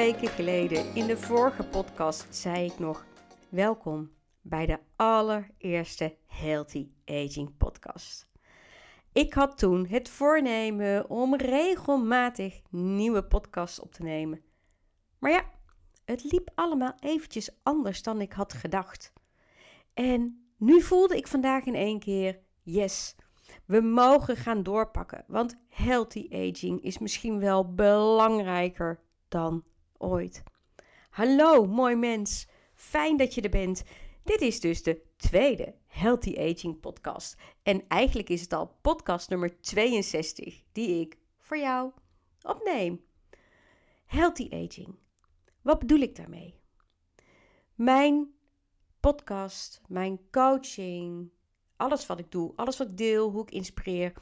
weken geleden in de vorige podcast zei ik nog: welkom bij de allereerste Healthy Aging podcast. Ik had toen het voornemen om regelmatig nieuwe podcasts op te nemen. Maar ja, het liep allemaal eventjes anders dan ik had gedacht. En nu voelde ik vandaag in één keer: yes, we mogen gaan doorpakken. Want healthy aging is misschien wel belangrijker dan Hallo, mooi mens. Fijn dat je er bent. Dit is dus de tweede Healthy Aging podcast. En eigenlijk is het al podcast nummer 62 die ik voor jou opneem. Healthy Aging. Wat bedoel ik daarmee? Mijn podcast, mijn coaching, alles wat ik doe, alles wat ik deel, hoe ik inspireer,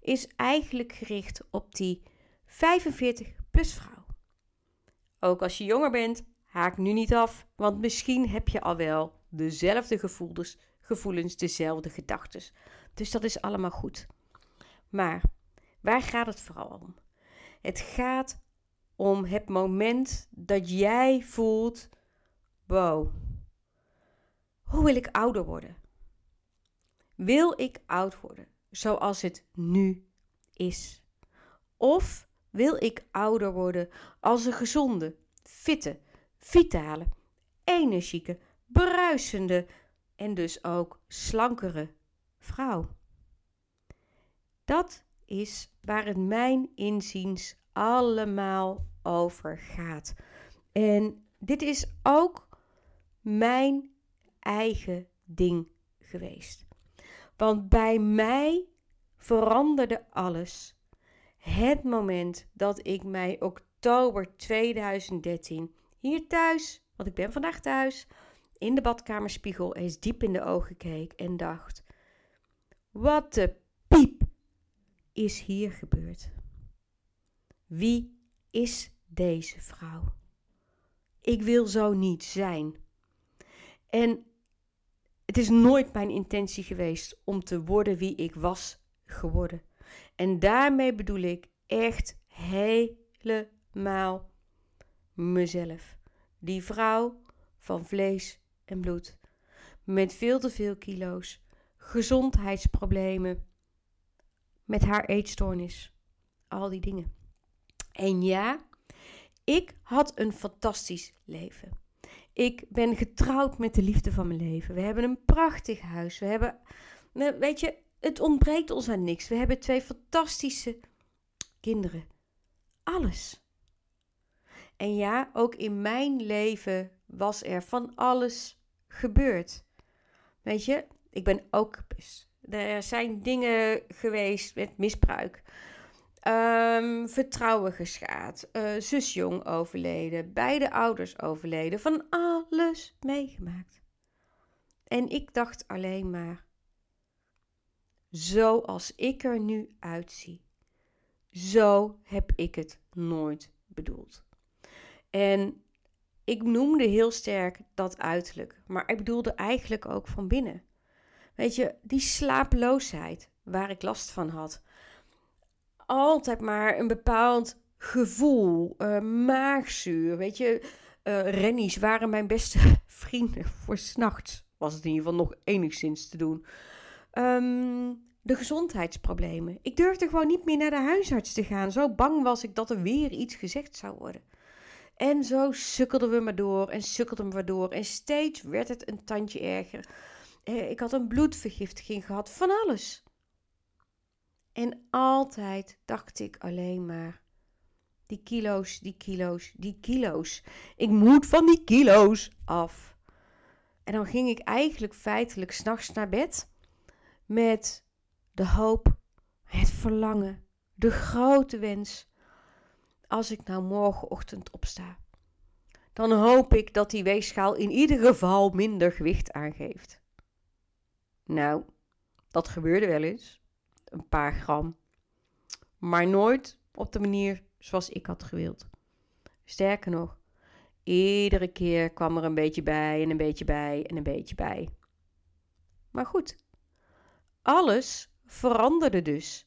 is eigenlijk gericht op die 45 plus vrouw. Ook als je jonger bent, haak nu niet af, want misschien heb je al wel dezelfde gevoelens, gevoelens dezelfde gedachten. Dus dat is allemaal goed. Maar waar gaat het vooral om? Het gaat om het moment dat jij voelt: wow, hoe wil ik ouder worden? Wil ik oud worden zoals het nu is? Of wil ik ouder worden als een gezonde, fitte, vitale, energieke, bruisende en dus ook slankere vrouw? Dat is waar het mijn inziens allemaal over gaat. En dit is ook mijn eigen ding geweest. Want bij mij veranderde alles het moment dat ik mij oktober 2013 hier thuis, want ik ben vandaag thuis, in de badkamerspiegel eens diep in de ogen keek en dacht: Wat de piep is hier gebeurd? Wie is deze vrouw? Ik wil zo niet zijn. En het is nooit mijn intentie geweest om te worden wie ik was geworden. En daarmee bedoel ik echt helemaal mezelf. Die vrouw van vlees en bloed. Met veel te veel kilo's, gezondheidsproblemen, met haar eetstoornis. Al die dingen. En ja, ik had een fantastisch leven. Ik ben getrouwd met de liefde van mijn leven. We hebben een prachtig huis. We hebben, nou, weet je, het ontbreekt ons aan niks. We hebben twee fantastische kinderen. Alles. En ja, ook in mijn leven was er van alles gebeurd. Weet je, ik ben ook. Er zijn dingen geweest met misbruik. Um, vertrouwen geschaad. Uh, zus jong overleden. Beide ouders overleden. Van alles meegemaakt. En ik dacht alleen maar: zoals ik er nu uitzie. Zo heb ik het nooit bedoeld. En ik noemde heel sterk dat uiterlijk, maar ik bedoelde eigenlijk ook van binnen. Weet je, die slapeloosheid waar ik last van had. Altijd maar een bepaald gevoel, uh, maagzuur. Weet je, uh, rennies waren mijn beste vrienden voor s'nachts. Was het in ieder geval nog enigszins te doen. Um, de gezondheidsproblemen. Ik durfde gewoon niet meer naar de huisarts te gaan. Zo bang was ik dat er weer iets gezegd zou worden. En zo sukkelden we maar door en sukkelden we maar door. En steeds werd het een tandje erger. Eh, ik had een bloedvergiftiging gehad, van alles. En altijd dacht ik alleen maar: die kilo's, die kilo's, die kilo's. Ik moet van die kilo's af. En dan ging ik eigenlijk feitelijk s'nachts naar bed met de hoop, het verlangen, de grote wens. Als ik nou morgenochtend opsta, dan hoop ik dat die weegschaal in ieder geval minder gewicht aangeeft. Nou, dat gebeurde wel eens, een paar gram, maar nooit op de manier zoals ik had gewild. Sterker nog, iedere keer kwam er een beetje bij en een beetje bij en een beetje bij. Maar goed, alles veranderde dus.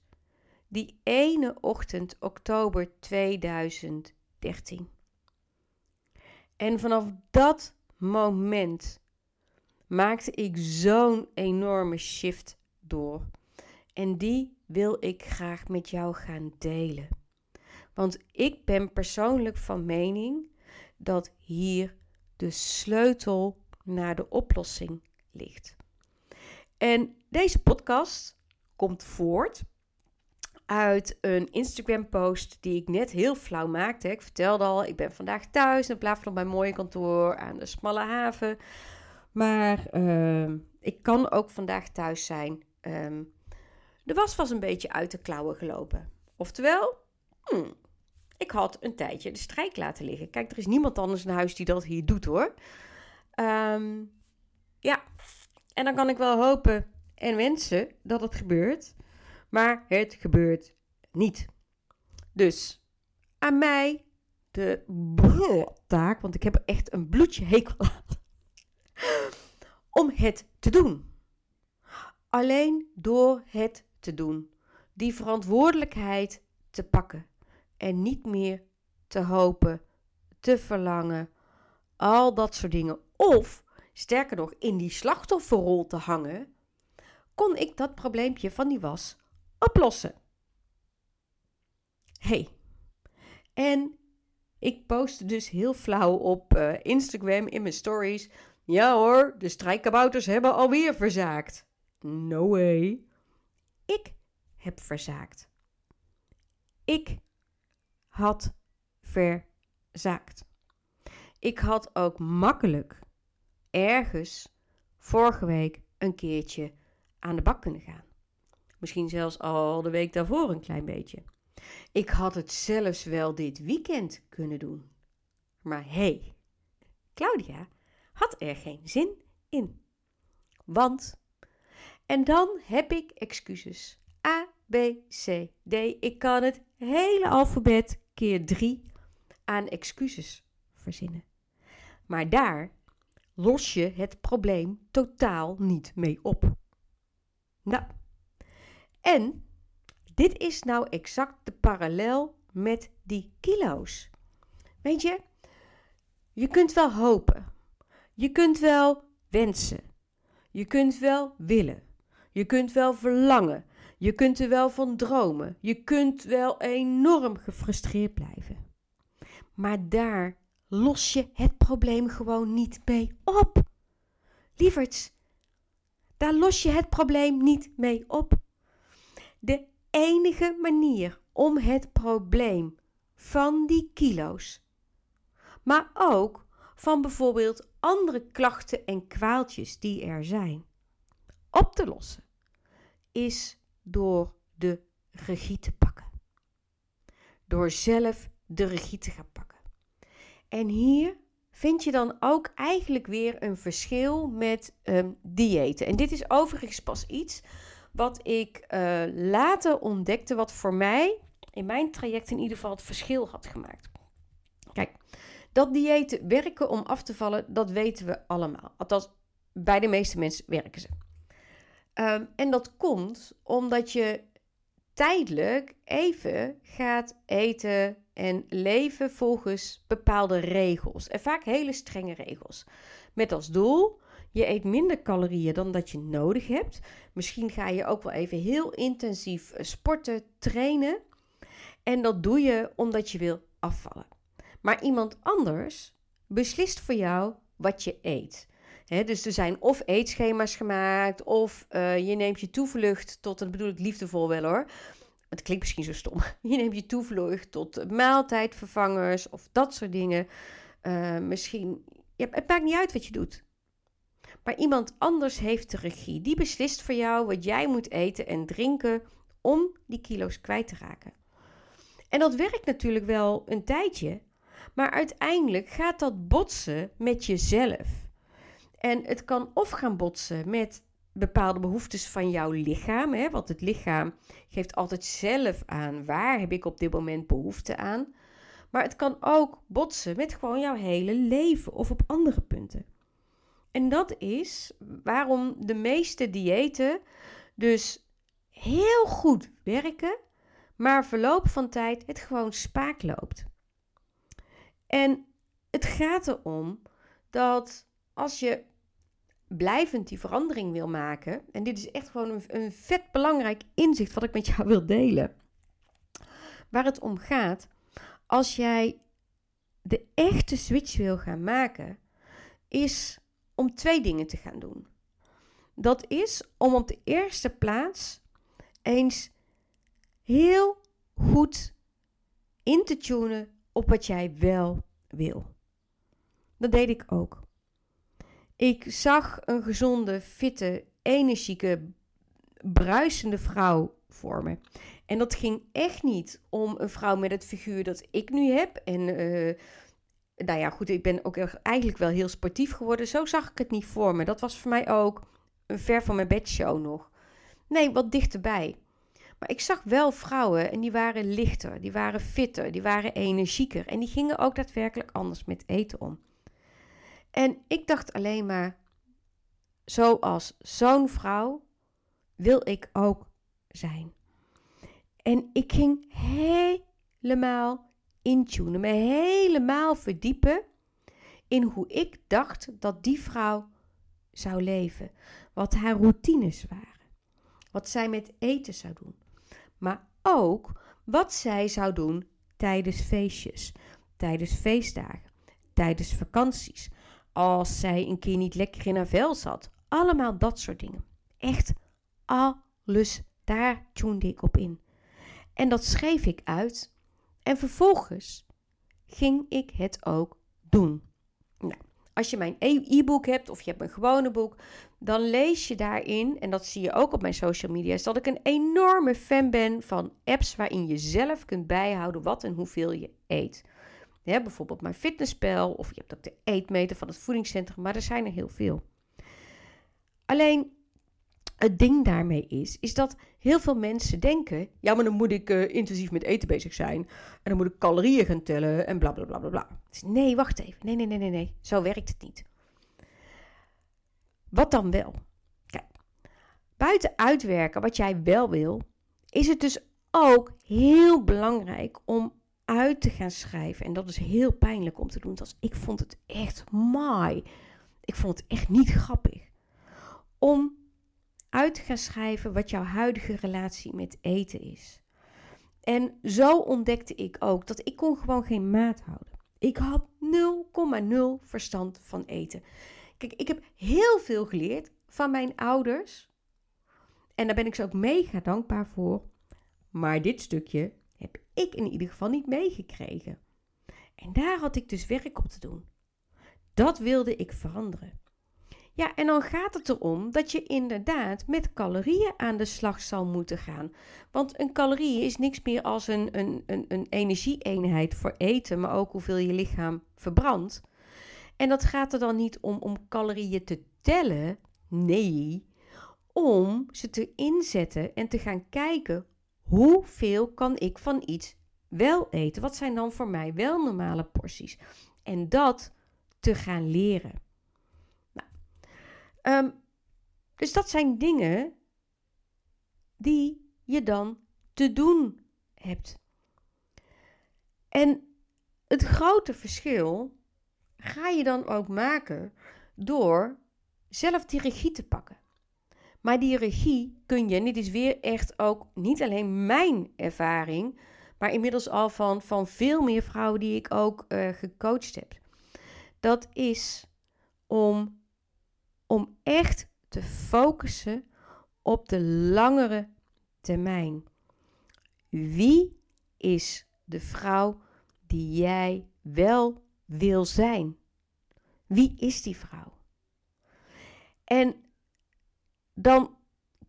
Die ene ochtend, oktober 2013. En vanaf dat moment maakte ik zo'n enorme shift door. En die wil ik graag met jou gaan delen. Want ik ben persoonlijk van mening dat hier de sleutel naar de oplossing ligt. En deze podcast komt voort uit een Instagram-post die ik net heel flauw maakte. Ik vertelde al, ik ben vandaag thuis in plaats van op mijn mooie kantoor aan de smalle haven. Maar uh, ik kan ook vandaag thuis zijn. Um, de was was een beetje uit de klauwen gelopen. Oftewel, hmm, ik had een tijdje de strijk laten liggen. Kijk, er is niemand anders in huis die dat hier doet hoor. Um, ja, en dan kan ik wel hopen en wensen dat het gebeurt. Maar het gebeurt niet. Dus aan mij de taak, want ik heb echt een bloedje hekel aan, om het te doen. Alleen door het te doen, die verantwoordelijkheid te pakken en niet meer te hopen, te verlangen, al dat soort dingen. Of sterker nog, in die slachtofferrol te hangen, kon ik dat probleempje van die was oplossen. hey. en ik postte dus heel flauw op uh, Instagram in mijn stories. Ja hoor, de strijkkabouters hebben alweer verzaakt. No way. Ik heb verzaakt. Ik had verzaakt. Ik had ook makkelijk ergens vorige week een keertje aan de bak kunnen gaan. Misschien zelfs al de week daarvoor een klein beetje. Ik had het zelfs wel dit weekend kunnen doen. Maar hé, hey, Claudia had er geen zin in. Want, en dan heb ik excuses. A, B, C, D. Ik kan het hele alfabet keer drie aan excuses verzinnen. Maar daar los je het probleem totaal niet mee op. Nou, en dit is nou exact de parallel met die kilo's. Weet je, je kunt wel hopen, je kunt wel wensen, je kunt wel willen, je kunt wel verlangen, je kunt er wel van dromen, je kunt wel enorm gefrustreerd blijven. Maar daar los je het probleem gewoon niet mee op. Lieverds, daar los je het probleem niet mee op. De enige manier om het probleem van die kilo's, maar ook van bijvoorbeeld andere klachten en kwaaltjes die er zijn, op te lossen, is door de regie te pakken. Door zelf de regie te gaan pakken. En hier vind je dan ook eigenlijk weer een verschil met um, diëten. En dit is overigens pas iets wat ik uh, later ontdekte, wat voor mij in mijn traject in ieder geval het verschil had gemaakt. Kijk, dat diëten werken om af te vallen, dat weten we allemaal. Althans, bij de meeste mensen werken ze. Um, en dat komt omdat je tijdelijk even gaat eten en leven volgens bepaalde regels. En vaak hele strenge regels. Met als doel, je eet minder calorieën dan dat je nodig hebt. Misschien ga je ook wel even heel intensief eh, sporten, trainen. En dat doe je omdat je wil afvallen. Maar iemand anders beslist voor jou wat je eet. dus er zijn of eetschema's gemaakt, of uh, je neemt je toevlucht tot, dat bedoel ik liefdevol wel hoor, het klinkt misschien zo stom. Je neemt je toevlucht tot maaltijdvervangers of dat soort dingen. Uh, misschien, het maakt niet uit wat je doet. Maar iemand anders heeft de regie. Die beslist voor jou wat jij moet eten en drinken om die kilo's kwijt te raken. En dat werkt natuurlijk wel een tijdje, maar uiteindelijk gaat dat botsen met jezelf. En het kan of gaan botsen met bepaalde behoeftes van jouw lichaam. Hè? Want het lichaam geeft altijd zelf aan waar heb ik op dit moment behoefte aan. Maar het kan ook botsen met gewoon jouw hele leven of op andere punten. En dat is waarom de meeste diëten dus heel goed werken, maar verloop van tijd het gewoon spaak loopt. En het gaat erom dat als je blijvend die verandering wil maken, en dit is echt gewoon een, een vet belangrijk inzicht wat ik met jou wil delen, waar het om gaat, als jij de echte switch wil gaan maken, is om twee dingen te gaan doen. Dat is om op de eerste plaats eens heel goed in te tunen op wat jij wel wil. Dat deed ik ook. Ik zag een gezonde, fitte, energieke, bruisende vrouw voor me. En dat ging echt niet om een vrouw met het figuur dat ik nu heb. En uh, nou ja, goed, ik ben ook eigenlijk wel heel sportief geworden. Zo zag ik het niet voor me. Dat was voor mij ook een ver van mijn bedshow nog. Nee, wat dichterbij. Maar ik zag wel vrouwen en die waren lichter, die waren fitter, die waren energieker. En die gingen ook daadwerkelijk anders met eten om. En ik dacht alleen maar, zoals zo'n vrouw wil ik ook zijn. En ik ging helemaal intunen, me helemaal verdiepen in hoe ik dacht dat die vrouw zou leven. Wat haar routines waren. Wat zij met eten zou doen. Maar ook wat zij zou doen tijdens feestjes, tijdens feestdagen, tijdens vakanties. Als zij een keer niet lekker in haar vel zat. Allemaal dat soort dingen. Echt alles, daar tunede ik op in. En dat schreef ik uit. En vervolgens ging ik het ook doen. Nou, als je mijn e- e-book hebt of je hebt een gewone boek, dan lees je daarin, en dat zie je ook op mijn social media, dat ik een enorme fan ben van apps waarin je zelf kunt bijhouden wat en hoeveel je eet. Ja, bijvoorbeeld mijn fitnesspel of je hebt ook de eetmeter van het voedingscentrum, maar er zijn er heel veel. Alleen het ding daarmee is, is dat heel veel mensen denken: ja, maar dan moet ik uh, intensief met eten bezig zijn. En dan moet ik calorieën gaan tellen en bla bla bla bla. Dus nee, wacht even. Nee, nee, nee, nee, nee. Zo werkt het niet. Wat dan wel? Kijk, buiten uitwerken wat jij wel wil, is het dus ook heel belangrijk om uit te gaan schrijven. En dat is heel pijnlijk om te doen. Ik vond het echt mooi. Ik vond het echt niet grappig. Om uit te gaan schrijven wat jouw huidige relatie met eten is. En zo ontdekte ik ook dat ik kon gewoon geen maat houden. Ik had 0,0 verstand van eten. Kijk, ik heb heel veel geleerd van mijn ouders. En daar ben ik ze ook mega dankbaar voor. Maar dit stukje ik in ieder geval niet meegekregen. En daar had ik dus werk op te doen. Dat wilde ik veranderen. Ja, en dan gaat het erom dat je inderdaad met calorieën aan de slag zal moeten gaan. Want een calorie is niks meer als een, een, een, een energieeenheid voor eten, maar ook hoeveel je lichaam verbrandt. En dat gaat er dan niet om om calorieën te tellen. Nee, om ze te inzetten en te gaan kijken hoeveel kan ik van iets wel eten. Wat zijn dan voor mij wel normale porties? En dat te gaan leren. Um, dus dat zijn dingen die je dan te doen hebt. En het grote verschil ga je dan ook maken door zelf die regie te pakken. Maar die regie kun je, en dit is weer echt ook niet alleen mijn ervaring, maar inmiddels al van, van veel meer vrouwen die ik ook uh, gecoacht heb. Dat is om om echt te focussen op de langere termijn. Wie is de vrouw die jij wel wil zijn? Wie is die vrouw? En dan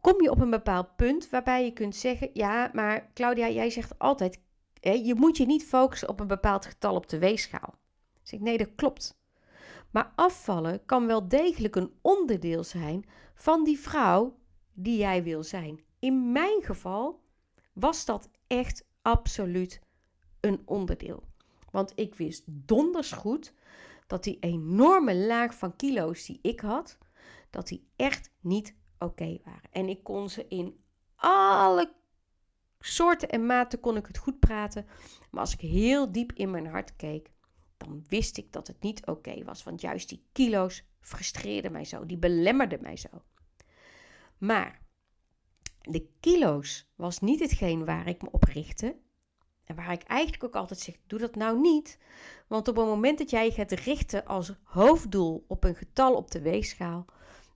kom je op een bepaald punt waarbij je kunt zeggen: Ja, maar Claudia, jij zegt altijd: hè, je moet je niet focussen op een bepaald getal op de weegschaal. zeg ik: Nee, dat klopt. Maar afvallen kan wel degelijk een onderdeel zijn van die vrouw die jij wil zijn. In mijn geval was dat echt absoluut een onderdeel. Want ik wist donders goed dat die enorme laag van kilo's die ik had, dat die echt niet oké waren. En ik kon ze in alle soorten en maten kon ik het goed praten. Maar als ik heel diep in mijn hart keek, dan wist ik dat het niet oké was. Want juist die kilo's frustreerden mij zo, die belemmerden mij zo. Maar de kilo's was niet hetgeen waar ik me op richtte. En waar ik eigenlijk ook altijd zeg: doe dat nou niet. Want op het moment dat jij je gaat richten als hoofddoel op een getal op de weegschaal.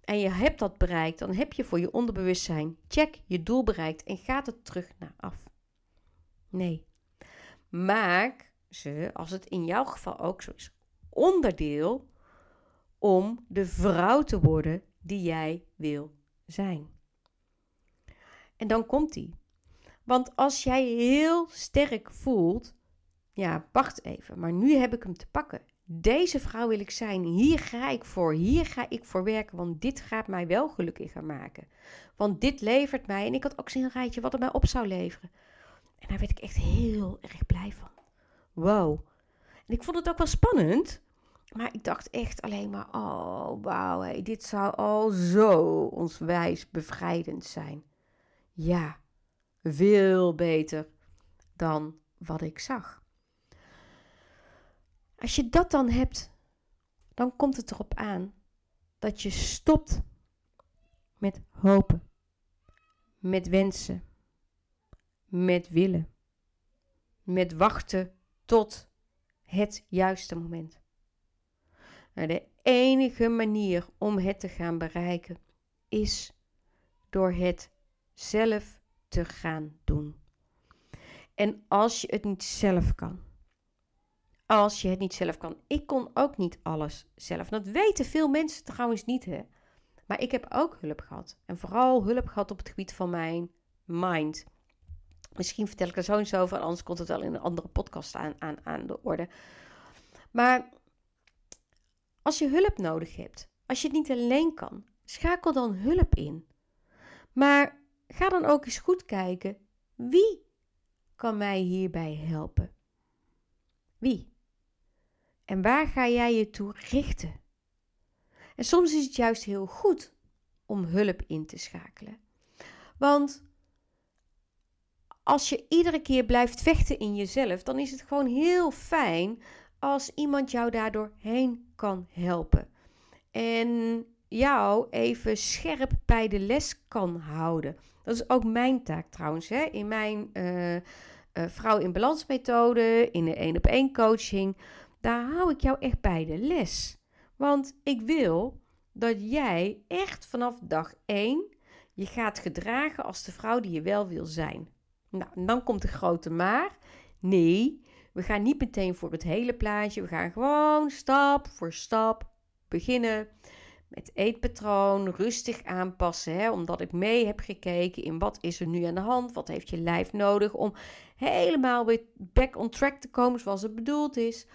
En je hebt dat bereikt, dan heb je voor je onderbewustzijn check je doel bereikt en gaat het terug naar af. Nee. Maak ze, als het in jouw geval ook zo is, onderdeel om de vrouw te worden die jij wil zijn. En dan komt die. Want als jij heel sterk voelt, ja, wacht even, maar nu heb ik hem te pakken. Deze vrouw wil ik zijn. Hier ga ik voor. Hier ga ik voor werken. Want dit gaat mij wel gelukkiger maken. Want dit levert mij. En ik had ook zo'n rijtje wat er mij op zou leveren. En daar werd ik echt heel erg blij van. Wow. En ik vond het ook wel spannend. Maar ik dacht echt alleen maar: oh, wauw. Dit zou al zo ons wijs bevrijdend zijn. Ja, veel beter dan wat ik zag. Als je dat dan hebt, dan komt het erop aan dat je stopt met hopen, met wensen, met willen, met wachten tot het juiste moment. Nou, de enige manier om het te gaan bereiken is door het zelf te gaan doen. En als je het niet zelf kan, als je het niet zelf kan. Ik kon ook niet alles zelf. Dat weten veel mensen trouwens niet, hè. Maar ik heb ook hulp gehad. En vooral hulp gehad op het gebied van mijn mind. Misschien vertel ik er zo eens over, anders komt het wel in een andere podcast aan, aan, aan de orde. Maar als je hulp nodig hebt, als je het niet alleen kan, schakel dan hulp in. Maar ga dan ook eens goed kijken wie kan mij hierbij helpen. Wie? En waar ga jij je toe richten? En soms is het juist heel goed om hulp in te schakelen. Want als je iedere keer blijft vechten in jezelf, dan is het gewoon heel fijn als iemand jou daardoor heen kan helpen. En jou even scherp bij de les kan houden. Dat is ook mijn taak trouwens. Hè? In mijn uh, uh, vrouw in balans methode, in de één op één coaching, daar hou ik jou echt bij de les. Want ik wil dat jij echt vanaf dag 1 je gaat gedragen als de vrouw die je wel wil zijn. Nou, en dan komt de grote maar. Nee, we gaan niet meteen voor het hele plaatje. We gaan gewoon stap voor stap beginnen met eetpatroon, rustig aanpassen. Hè, omdat ik mee heb gekeken in wat is er nu aan de hand. Wat heeft je lijf nodig om helemaal weer back on track te komen zoals het bedoeld is.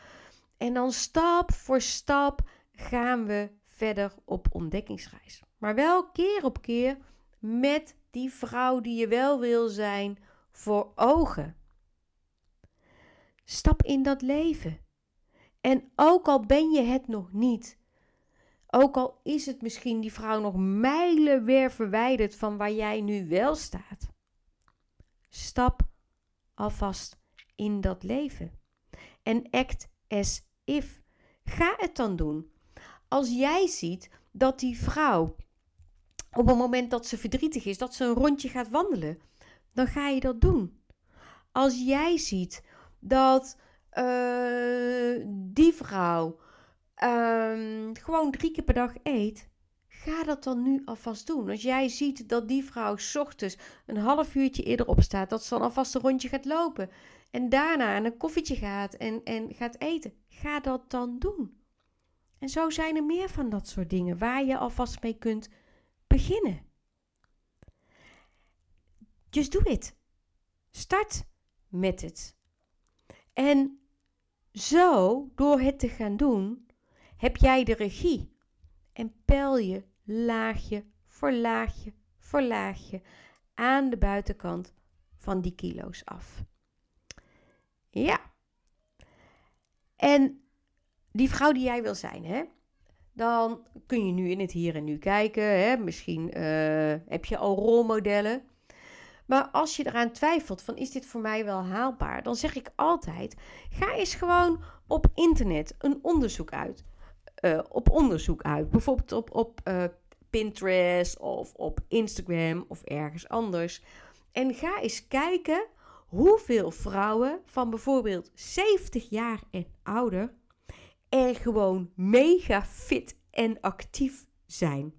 En dan stap voor stap gaan we verder op ontdekkingsreis. Maar wel keer op keer met die vrouw die je wel wil zijn voor ogen. Stap in dat leven. En ook al ben je het nog niet, ook al is het misschien die vrouw nog mijlen weer verwijderd van waar jij nu wel staat, stap alvast in dat leven. En act as if. Ga het dan doen. Als jij ziet dat die vrouw op het moment dat ze verdrietig is, dat ze een rondje gaat wandelen, dan ga je dat doen. Als jij ziet dat uh, die vrouw uh, gewoon drie keer per dag eet, ga dat dan nu alvast doen. Als jij ziet dat die vrouw ochtends een half uurtje eerder opstaat, dat ze dan alvast een rondje gaat lopen. En daarna aan een koffietje gaat en, en gaat eten. Ga dat dan doen. En zo zijn er meer van dat soort dingen waar je alvast mee kunt beginnen. Just do it. Start met het. En zo, door het te gaan doen, heb jij de regie. En pel je laagje voor laagje voor laagje aan de buitenkant van die kilo's af. Ja. En die vrouw die jij wil zijn, hè? Dan kun je nu in het hier en nu kijken. Hè? Misschien uh, heb je al rolmodellen. Maar als je eraan twijfelt van is dit voor mij wel haalbaar, dan zeg ik altijd: ga eens gewoon op internet een onderzoek uit. Uh, op onderzoek uit. Bijvoorbeeld op, op uh, Pinterest of op Instagram of ergens anders. En ga eens kijken hoeveel vrouwen van bijvoorbeeld 70 jaar en ouder er gewoon mega fit en actief zijn.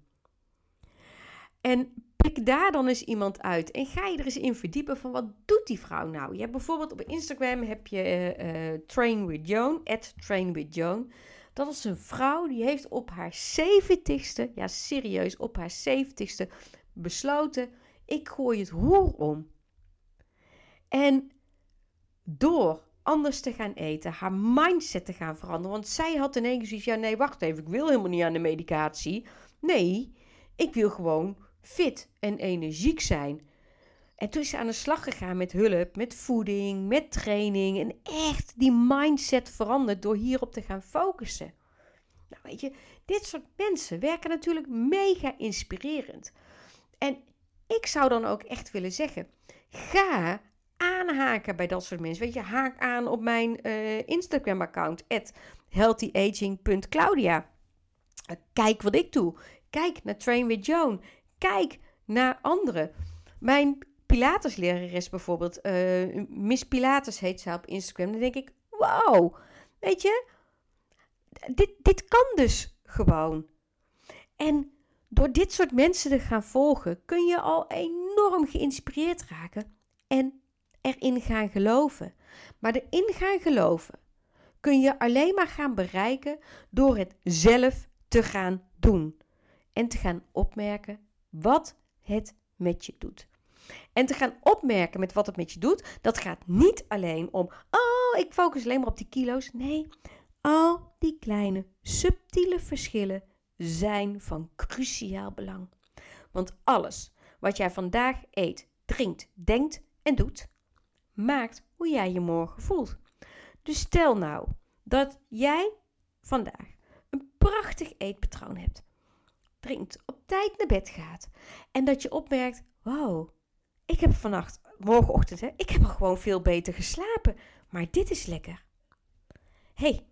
En pik daar dan eens iemand uit en ga je er eens in verdiepen van wat doet die vrouw nou? Je hebt bijvoorbeeld op Instagram heb je uh, Train with Joan, at Train with Joan. Dat is een vrouw die heeft op haar 70ste, ja serieus, op haar 70ste besloten, ik gooi het roer om. En door anders te gaan eten, haar mindset te gaan veranderen. Want zij had in één keer zoiets, ja nee, wacht even, ik wil helemaal niet aan de medicatie. Nee, ik wil gewoon fit en energiek zijn. En toen is ze aan de slag gegaan met hulp, met voeding, met training. En echt die mindset veranderd door hierop te gaan focussen. Nou weet je, dit soort mensen werken natuurlijk mega inspirerend. En ik zou dan ook echt willen zeggen, ga aanhaken bij dat soort mensen. Weet je, haak aan op mijn uh, Instagram-account, healthyaging.claudia. Kijk wat ik doe. Kijk naar Train with Joan. Kijk naar anderen. Mijn Pilateslerares bijvoorbeeld, uh, Miss Pilates heet ze op Instagram. Dan denk ik, wauw, weet je, dit, dit kan dus gewoon. En door dit soort mensen te gaan volgen, kun je al enorm geïnspireerd raken en erin gaan geloven. Maar erin gaan geloven kun je alleen maar gaan bereiken door het zelf te gaan doen. En te gaan opmerken wat het met je doet. En te gaan opmerken met wat het met je doet, dat gaat niet alleen om, oh, ik focus alleen maar op die kilo's. Nee, al die kleine subtiele verschillen zijn van cruciaal belang. Want alles wat jij vandaag eet, drinkt, denkt en doet, maakt hoe jij je morgen voelt. Dus stel nou dat jij vandaag een prachtig eetpatroon hebt, drinkt, op tijd naar bed gaat en dat je opmerkt: wow, ik heb vannacht, morgenochtend, hè, ik heb gewoon veel beter geslapen, maar dit is lekker. hey,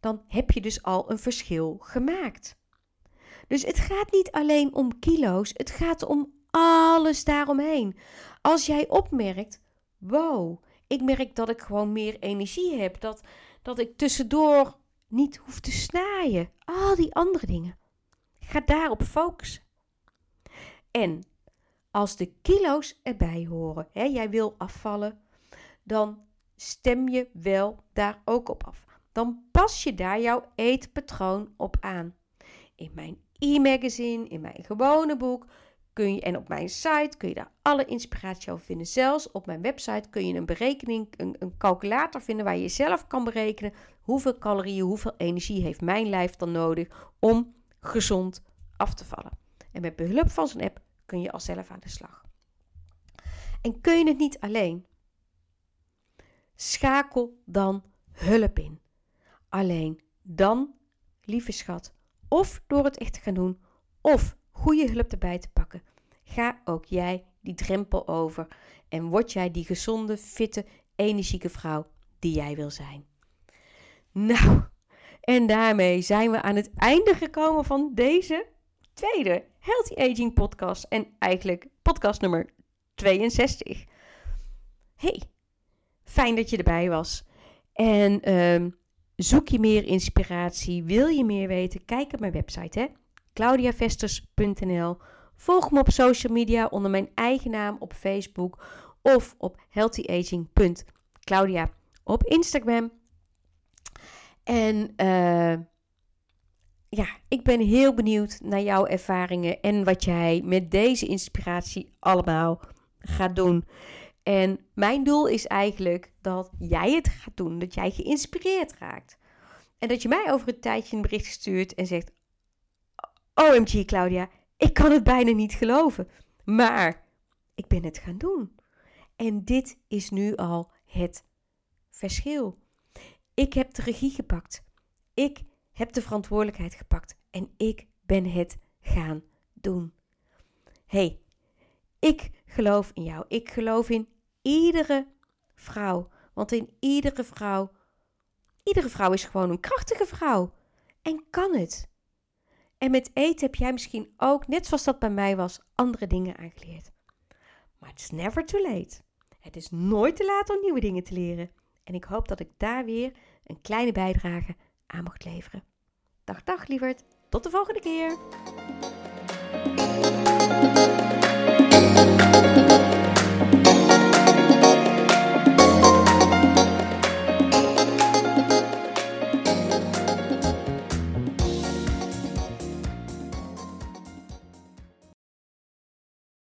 dan heb je dus al een verschil gemaakt. Dus het gaat niet alleen om kilo's, het gaat om alles daaromheen. Als jij opmerkt, wow, ik merk dat ik gewoon meer energie heb, dat, dat ik tussendoor niet hoef te snaaien, al die andere dingen. Ga daarop focussen. En als de kilo's erbij horen, hè, jij wil afvallen, dan stem je wel daar ook op af dan pas je daar jouw eetpatroon op aan. In mijn e-magazine, in mijn gewone boek kun je, en op mijn site kun je daar alle inspiratie over vinden. Zelfs op mijn website kun je een berekening, een, een calculator vinden waar je zelf kan berekenen hoeveel calorieën, hoeveel energie heeft mijn lijf dan nodig om gezond af te vallen. En met behulp van zo'n app kun je al zelf aan de slag. En kun je het niet alleen? Schakel dan hulp in. Alleen dan, lieve schat, of door het echt te gaan doen, of goede hulp erbij te pakken, ga ook jij die drempel over en word jij die gezonde, fitte, energieke vrouw die jij wil zijn. Nou, en daarmee zijn we aan het einde gekomen van deze tweede Healthy Aging podcast en eigenlijk podcast nummer 62. Hey, fijn dat je erbij was. En um, Zoek je meer inspiratie? Wil je meer weten? Kijk op mijn website, hè? claudiavesters.nl. Volg me op social media onder mijn eigen naam op Facebook of op healthyaging.claudia op Instagram. En uh, ja, ik ben heel benieuwd naar jouw ervaringen en wat jij met deze inspiratie allemaal gaat doen. En mijn doel is eigenlijk dat jij het gaat doen, dat jij geïnspireerd raakt. En dat je mij over een tijdje een bericht stuurt en zegt: OMG Claudia, ik kan het bijna niet geloven, maar ik ben het gaan doen. En dit is nu al het verschil. Ik heb de regie gepakt. Ik heb de verantwoordelijkheid gepakt en ik ben het gaan doen. Hey, Ik geloof in jou. Ik geloof in iedere vrouw. Want in iedere vrouw, iedere vrouw is gewoon een krachtige vrouw. En kan het. En met eten heb jij misschien ook, net zoals dat bij mij was, andere dingen aangeleerd. Maar it's never too late. Het is nooit te laat om nieuwe dingen te leren. En ik hoop dat ik daar weer een kleine bijdrage aan mocht leveren. Dag, dag lieverd. Tot de volgende keer.